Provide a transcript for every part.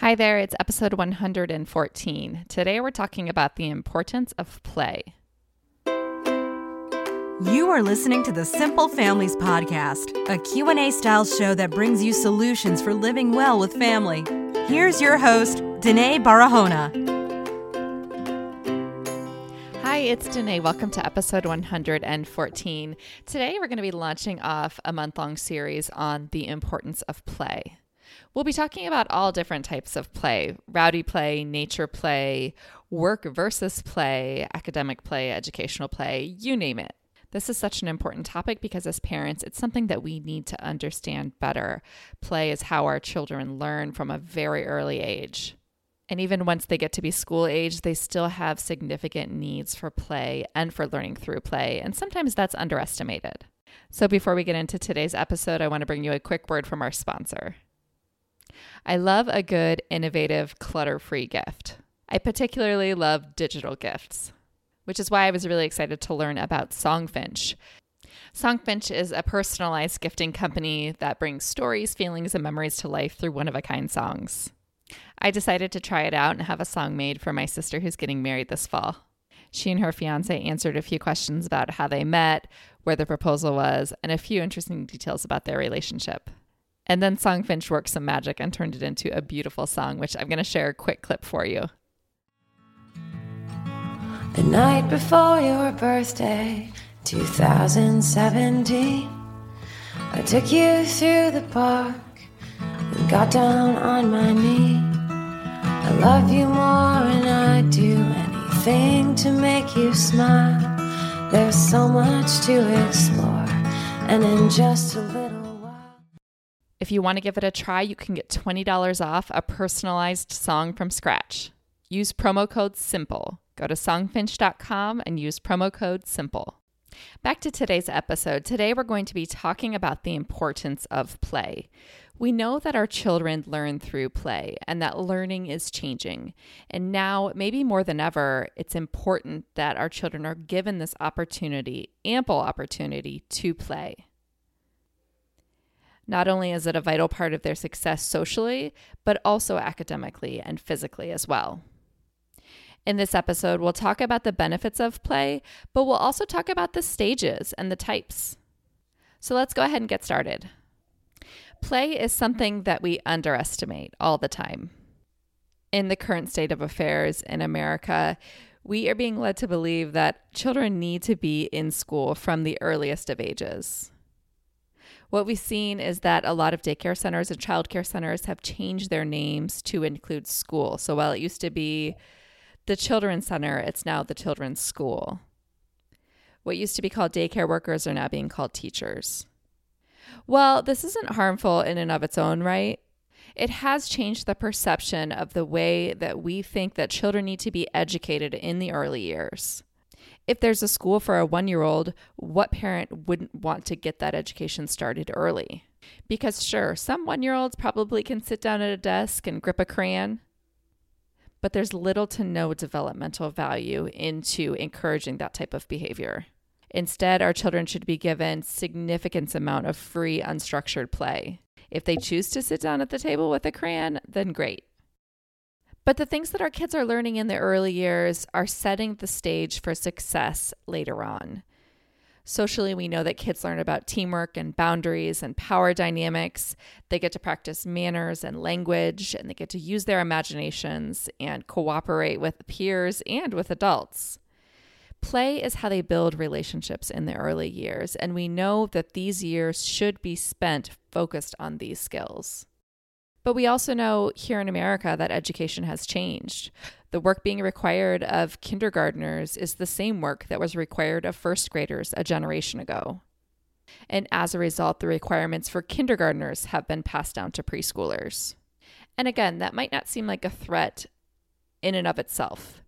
Hi there, it's episode 114. Today we're talking about the importance of play. You are listening to the Simple Families podcast, a Q&A style show that brings you solutions for living well with family. Here's your host, Denaye Barahona. Hi, it's Denaye. Welcome to episode 114. Today we're going to be launching off a month-long series on the importance of play. We'll be talking about all different types of play rowdy play, nature play, work versus play, academic play, educational play, you name it. This is such an important topic because as parents, it's something that we need to understand better. Play is how our children learn from a very early age. And even once they get to be school age, they still have significant needs for play and for learning through play. And sometimes that's underestimated. So before we get into today's episode, I want to bring you a quick word from our sponsor. I love a good, innovative, clutter free gift. I particularly love digital gifts, which is why I was really excited to learn about Songfinch. Songfinch is a personalized gifting company that brings stories, feelings, and memories to life through one of a kind songs. I decided to try it out and have a song made for my sister who's getting married this fall. She and her fiance answered a few questions about how they met, where the proposal was, and a few interesting details about their relationship. And then Songfinch worked some magic and turned it into a beautiful song, which I'm going to share a quick clip for you. The night before your birthday, 2017, I took you through the park and got down on my knee. I love you more and I'd do anything to make you smile. There's so much to explore, and in just a. If you want to give it a try, you can get $20 off a personalized song from scratch. Use promo code SIMPLE. Go to songfinch.com and use promo code SIMPLE. Back to today's episode. Today we're going to be talking about the importance of play. We know that our children learn through play and that learning is changing. And now, maybe more than ever, it's important that our children are given this opportunity, ample opportunity to play. Not only is it a vital part of their success socially, but also academically and physically as well. In this episode, we'll talk about the benefits of play, but we'll also talk about the stages and the types. So let's go ahead and get started. Play is something that we underestimate all the time. In the current state of affairs in America, we are being led to believe that children need to be in school from the earliest of ages. What we've seen is that a lot of daycare centers and childcare centers have changed their names to include school. So while it used to be the Children's Center, it's now the Children's School. What used to be called daycare workers are now being called teachers. Well, this isn't harmful in and of its own right. It has changed the perception of the way that we think that children need to be educated in the early years. If there's a school for a one year old, what parent wouldn't want to get that education started early? Because, sure, some one year olds probably can sit down at a desk and grip a crayon, but there's little to no developmental value into encouraging that type of behavior. Instead, our children should be given significant amount of free unstructured play. If they choose to sit down at the table with a crayon, then great. But the things that our kids are learning in the early years are setting the stage for success later on. Socially, we know that kids learn about teamwork and boundaries and power dynamics. They get to practice manners and language, and they get to use their imaginations and cooperate with peers and with adults. Play is how they build relationships in the early years, and we know that these years should be spent focused on these skills. But we also know here in America that education has changed. The work being required of kindergartners is the same work that was required of first graders a generation ago. And as a result, the requirements for kindergartners have been passed down to preschoolers. And again, that might not seem like a threat in and of itself.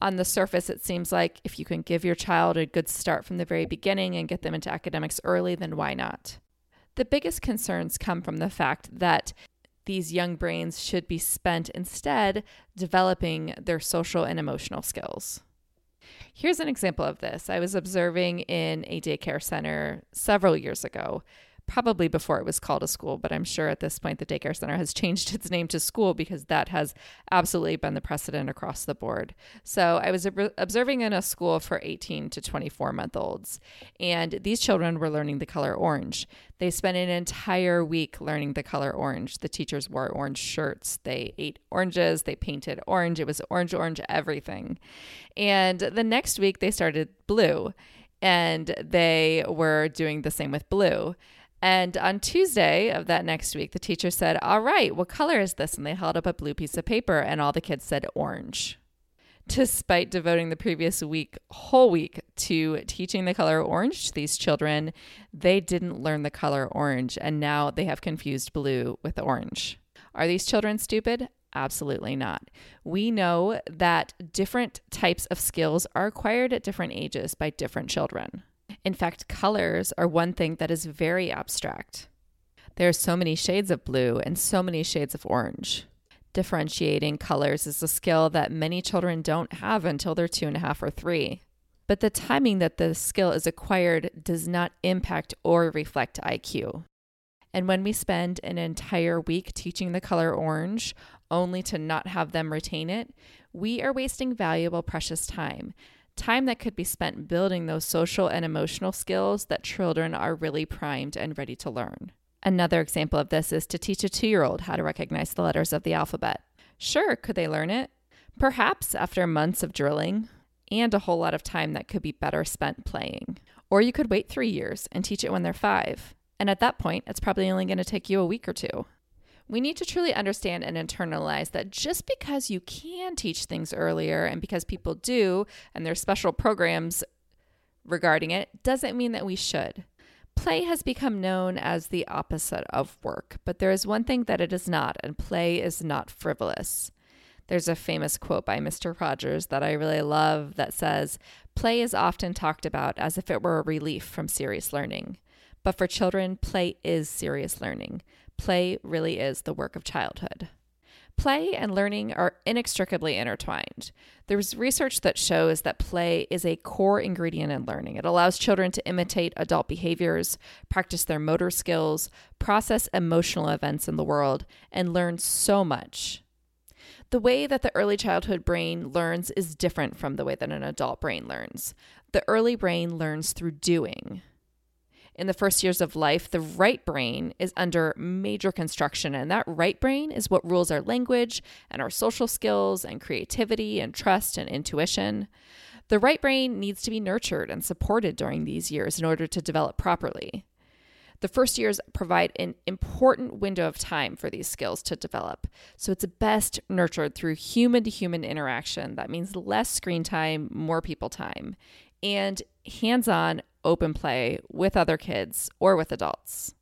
On the surface, it seems like if you can give your child a good start from the very beginning and get them into academics early, then why not? The biggest concerns come from the fact that these young brains should be spent instead developing their social and emotional skills. Here's an example of this. I was observing in a daycare center several years ago. Probably before it was called a school, but I'm sure at this point the daycare center has changed its name to school because that has absolutely been the precedent across the board. So I was observing in a school for 18 to 24 month olds, and these children were learning the color orange. They spent an entire week learning the color orange. The teachers wore orange shirts, they ate oranges, they painted orange. It was orange, orange, everything. And the next week they started blue and they were doing the same with blue. And on Tuesday of that next week, the teacher said, All right, what color is this? And they held up a blue piece of paper, and all the kids said orange. Despite devoting the previous week, whole week, to teaching the color orange to these children, they didn't learn the color orange, and now they have confused blue with orange. Are these children stupid? Absolutely not. We know that different types of skills are acquired at different ages by different children. In fact, colors are one thing that is very abstract. There are so many shades of blue and so many shades of orange. Differentiating colors is a skill that many children don't have until they're two and a half or three. But the timing that the skill is acquired does not impact or reflect IQ. And when we spend an entire week teaching the color orange only to not have them retain it, we are wasting valuable, precious time time that could be spent building those social and emotional skills that children are really primed and ready to learn. Another example of this is to teach a two year old how to recognize the letters of the alphabet. Sure, could they learn it? Perhaps after months of drilling and a whole lot of time that could be better spent playing. Or you could wait three years and teach it when they're five. And at that point, it's probably only going to take you a week or two. We need to truly understand and internalize that just because you can teach things earlier and because people do, and there's special programs regarding it, doesn't mean that we should. Play has become known as the opposite of work, but there is one thing that it is not, and play is not frivolous. There's a famous quote by Mr. Rogers that I really love that says, Play is often talked about as if it were a relief from serious learning. But for children, play is serious learning. Play really is the work of childhood. Play and learning are inextricably intertwined. There's research that shows that play is a core ingredient in learning. It allows children to imitate adult behaviors, practice their motor skills, process emotional events in the world, and learn so much. The way that the early childhood brain learns is different from the way that an adult brain learns. The early brain learns through doing in the first years of life, the right brain is under major construction. And that right brain is what rules our language and our social skills and creativity and trust and intuition. The right brain needs to be nurtured and supported during these years in order to develop properly. The first years provide an important window of time for these skills to develop. So it's best nurtured through human to human interaction. That means less screen time, more people time, and hands on open play with other kids or with adults.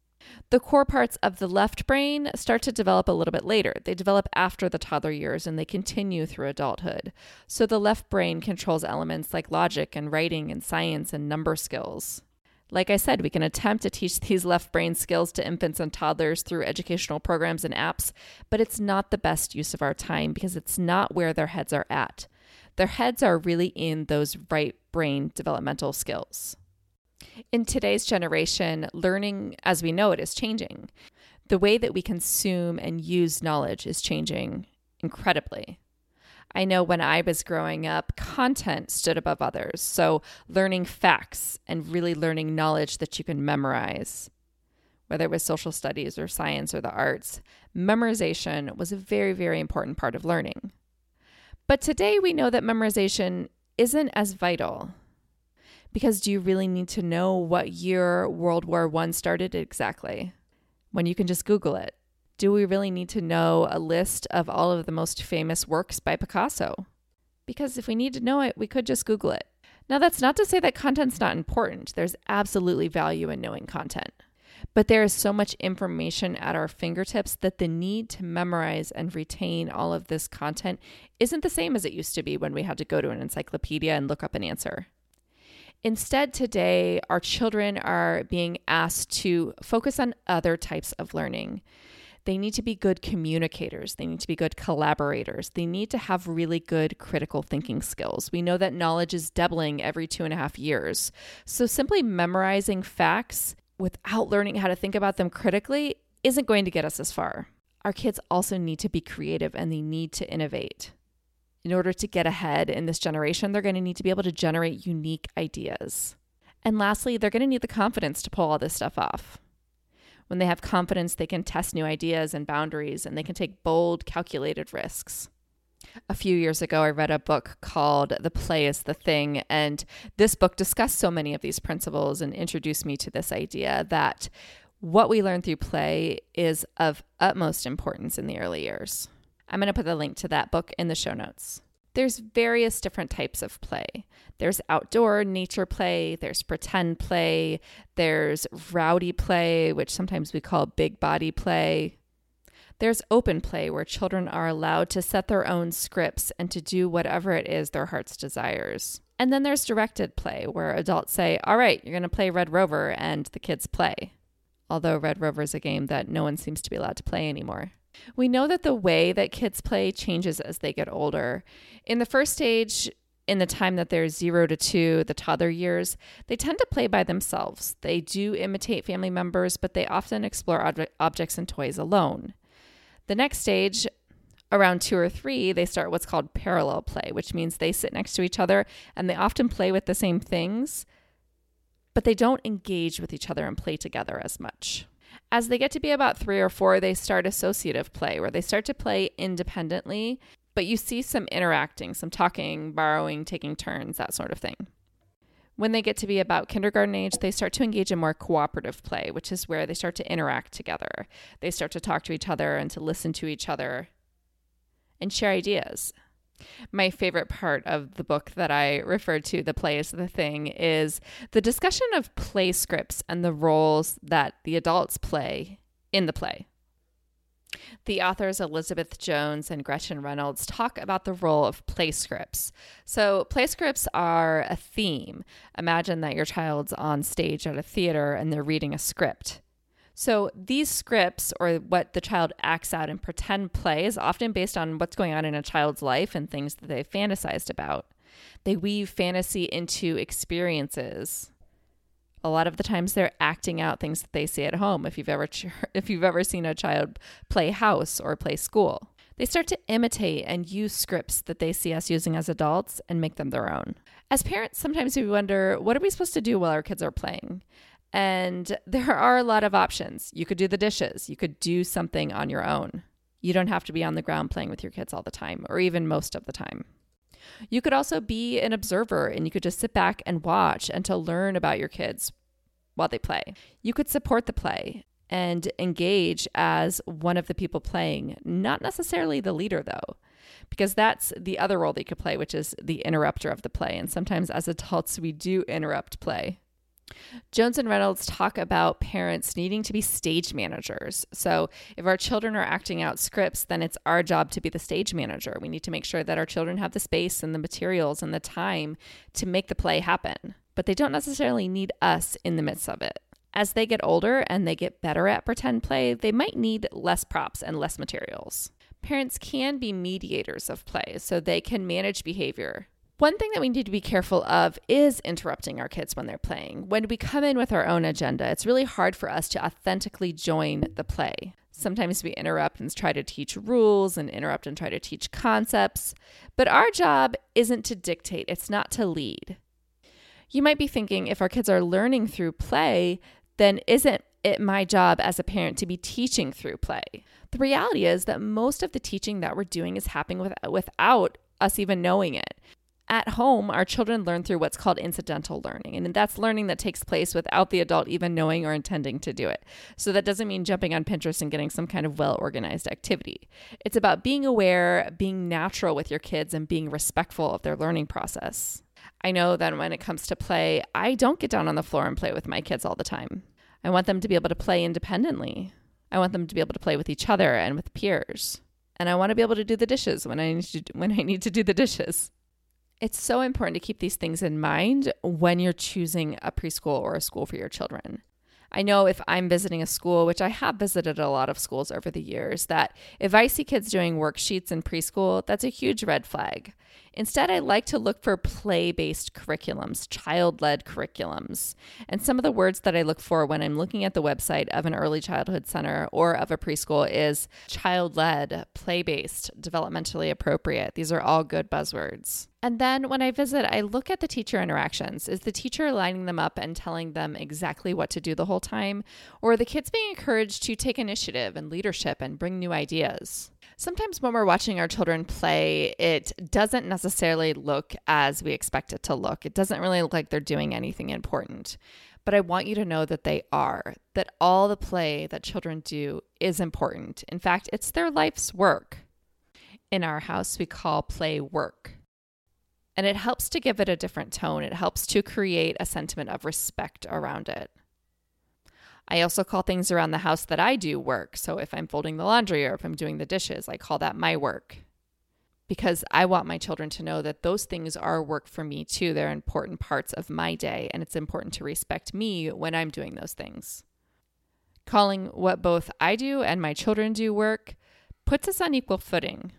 The core parts of the left brain start to develop a little bit later. They develop after the toddler years and they continue through adulthood. So the left brain controls elements like logic and writing and science and number skills. Like I said, we can attempt to teach these left brain skills to infants and toddlers through educational programs and apps, but it's not the best use of our time because it's not where their heads are at. Their heads are really in those right brain developmental skills. In today's generation, learning as we know it is changing. The way that we consume and use knowledge is changing incredibly. I know when I was growing up, content stood above others. So, learning facts and really learning knowledge that you can memorize, whether it was social studies or science or the arts, memorization was a very, very important part of learning. But today we know that memorization isn't as vital. Because do you really need to know what year World War I started exactly? When you can just Google it. Do we really need to know a list of all of the most famous works by Picasso? Because if we need to know it, we could just Google it. Now, that's not to say that content's not important. There's absolutely value in knowing content. But there is so much information at our fingertips that the need to memorize and retain all of this content isn't the same as it used to be when we had to go to an encyclopedia and look up an answer. Instead, today, our children are being asked to focus on other types of learning. They need to be good communicators. They need to be good collaborators. They need to have really good critical thinking skills. We know that knowledge is doubling every two and a half years. So, simply memorizing facts without learning how to think about them critically isn't going to get us as far. Our kids also need to be creative and they need to innovate. In order to get ahead in this generation, they're going to need to be able to generate unique ideas. And lastly, they're going to need the confidence to pull all this stuff off. When they have confidence, they can test new ideas and boundaries and they can take bold, calculated risks. A few years ago, I read a book called The Play is the Thing, and this book discussed so many of these principles and introduced me to this idea that what we learn through play is of utmost importance in the early years. I'm going to put the link to that book in the show notes. There's various different types of play. There's outdoor nature play, there's pretend play, there's rowdy play, which sometimes we call big body play. There's open play where children are allowed to set their own scripts and to do whatever it is their heart's desires. And then there's directed play where adults say, All right, you're going to play Red Rover, and the kids play although Red Rover is a game that no one seems to be allowed to play anymore. We know that the way that kids play changes as they get older. In the first stage, in the time that they're zero to two, the toddler years, they tend to play by themselves. They do imitate family members, but they often explore ob- objects and toys alone. The next stage, around two or three, they start what's called parallel play, which means they sit next to each other and they often play with the same things, but they don't engage with each other and play together as much. As they get to be about three or four, they start associative play, where they start to play independently, but you see some interacting, some talking, borrowing, taking turns, that sort of thing. When they get to be about kindergarten age, they start to engage in more cooperative play, which is where they start to interact together. They start to talk to each other and to listen to each other and share ideas my favorite part of the book that I referred to, The Play is the Thing, is the discussion of play scripts and the roles that the adults play in the play. The authors Elizabeth Jones and Gretchen Reynolds talk about the role of play scripts. So, play scripts are a theme. Imagine that your child's on stage at a theater and they're reading a script. So these scripts, or what the child acts out in pretend play, is often based on what's going on in a child's life and things that they've fantasized about. They weave fantasy into experiences. A lot of the times, they're acting out things that they see at home. If you've ever ch- if you've ever seen a child play house or play school, they start to imitate and use scripts that they see us using as adults and make them their own. As parents, sometimes we wonder, what are we supposed to do while our kids are playing? And there are a lot of options. You could do the dishes, you could do something on your own. You don't have to be on the ground playing with your kids all the time, or even most of the time. You could also be an observer and you could just sit back and watch and to learn about your kids while they play. You could support the play and engage as one of the people playing, not necessarily the leader though, because that's the other role that you could play, which is the interrupter of the play. And sometimes as adults, we do interrupt play. Jones and Reynolds talk about parents needing to be stage managers. So, if our children are acting out scripts, then it's our job to be the stage manager. We need to make sure that our children have the space and the materials and the time to make the play happen. But they don't necessarily need us in the midst of it. As they get older and they get better at pretend play, they might need less props and less materials. Parents can be mediators of play, so they can manage behavior, one thing that we need to be careful of is interrupting our kids when they're playing. When we come in with our own agenda, it's really hard for us to authentically join the play. Sometimes we interrupt and try to teach rules and interrupt and try to teach concepts, but our job isn't to dictate, it's not to lead. You might be thinking if our kids are learning through play, then isn't it my job as a parent to be teaching through play? The reality is that most of the teaching that we're doing is happening with, without us even knowing it at home, our children learn through what's called incidental learning. And that's learning that takes place without the adult even knowing or intending to do it. So that doesn't mean jumping on Pinterest and getting some kind of well organized activity. It's about being aware, being natural with your kids, and being respectful of their learning process. I know that when it comes to play, I don't get down on the floor and play with my kids all the time. I want them to be able to play independently. I want them to be able to play with each other and with peers. And I want to be able to do the dishes when I need to, when I need to do the dishes. It's so important to keep these things in mind when you're choosing a preschool or a school for your children. I know if I'm visiting a school, which I have visited a lot of schools over the years, that if I see kids doing worksheets in preschool, that's a huge red flag. Instead, I like to look for play based curriculums, child led curriculums. And some of the words that I look for when I'm looking at the website of an early childhood center or of a preschool is child led, play based, developmentally appropriate. These are all good buzzwords. And then when I visit, I look at the teacher interactions. Is the teacher lining them up and telling them exactly what to do the whole time? Or are the kids being encouraged to take initiative and leadership and bring new ideas? Sometimes when we're watching our children play, it doesn't necessarily look as we expect it to look. It doesn't really look like they're doing anything important. But I want you to know that they are, that all the play that children do is important. In fact, it's their life's work. In our house, we call play work. And it helps to give it a different tone. It helps to create a sentiment of respect around it. I also call things around the house that I do work. So if I'm folding the laundry or if I'm doing the dishes, I call that my work. Because I want my children to know that those things are work for me too. They're important parts of my day, and it's important to respect me when I'm doing those things. Calling what both I do and my children do work puts us on equal footing.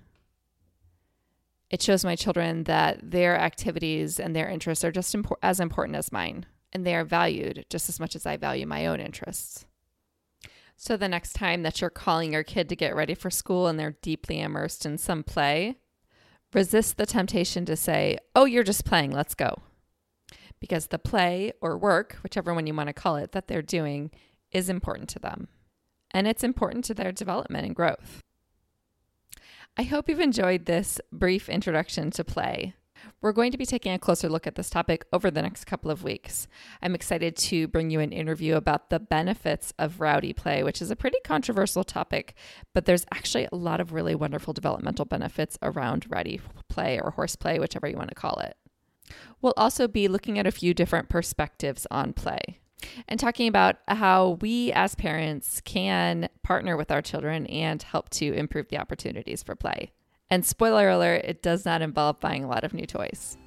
It shows my children that their activities and their interests are just impor- as important as mine and they are valued just as much as I value my own interests. So, the next time that you're calling your kid to get ready for school and they're deeply immersed in some play, resist the temptation to say, Oh, you're just playing, let's go. Because the play or work, whichever one you want to call it, that they're doing is important to them. And it's important to their development and growth. I hope you've enjoyed this brief introduction to play. We're going to be taking a closer look at this topic over the next couple of weeks. I'm excited to bring you an interview about the benefits of rowdy play, which is a pretty controversial topic, but there's actually a lot of really wonderful developmental benefits around rowdy play or horseplay, whichever you want to call it. We'll also be looking at a few different perspectives on play and talking about how we as parents can partner with our children and help to improve the opportunities for play. And spoiler alert, it does not involve buying a lot of new toys.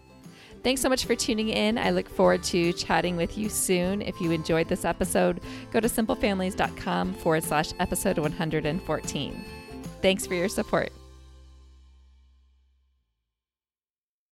Thanks so much for tuning in. I look forward to chatting with you soon. If you enjoyed this episode, go to simplefamilies.com forward slash episode 114. Thanks for your support.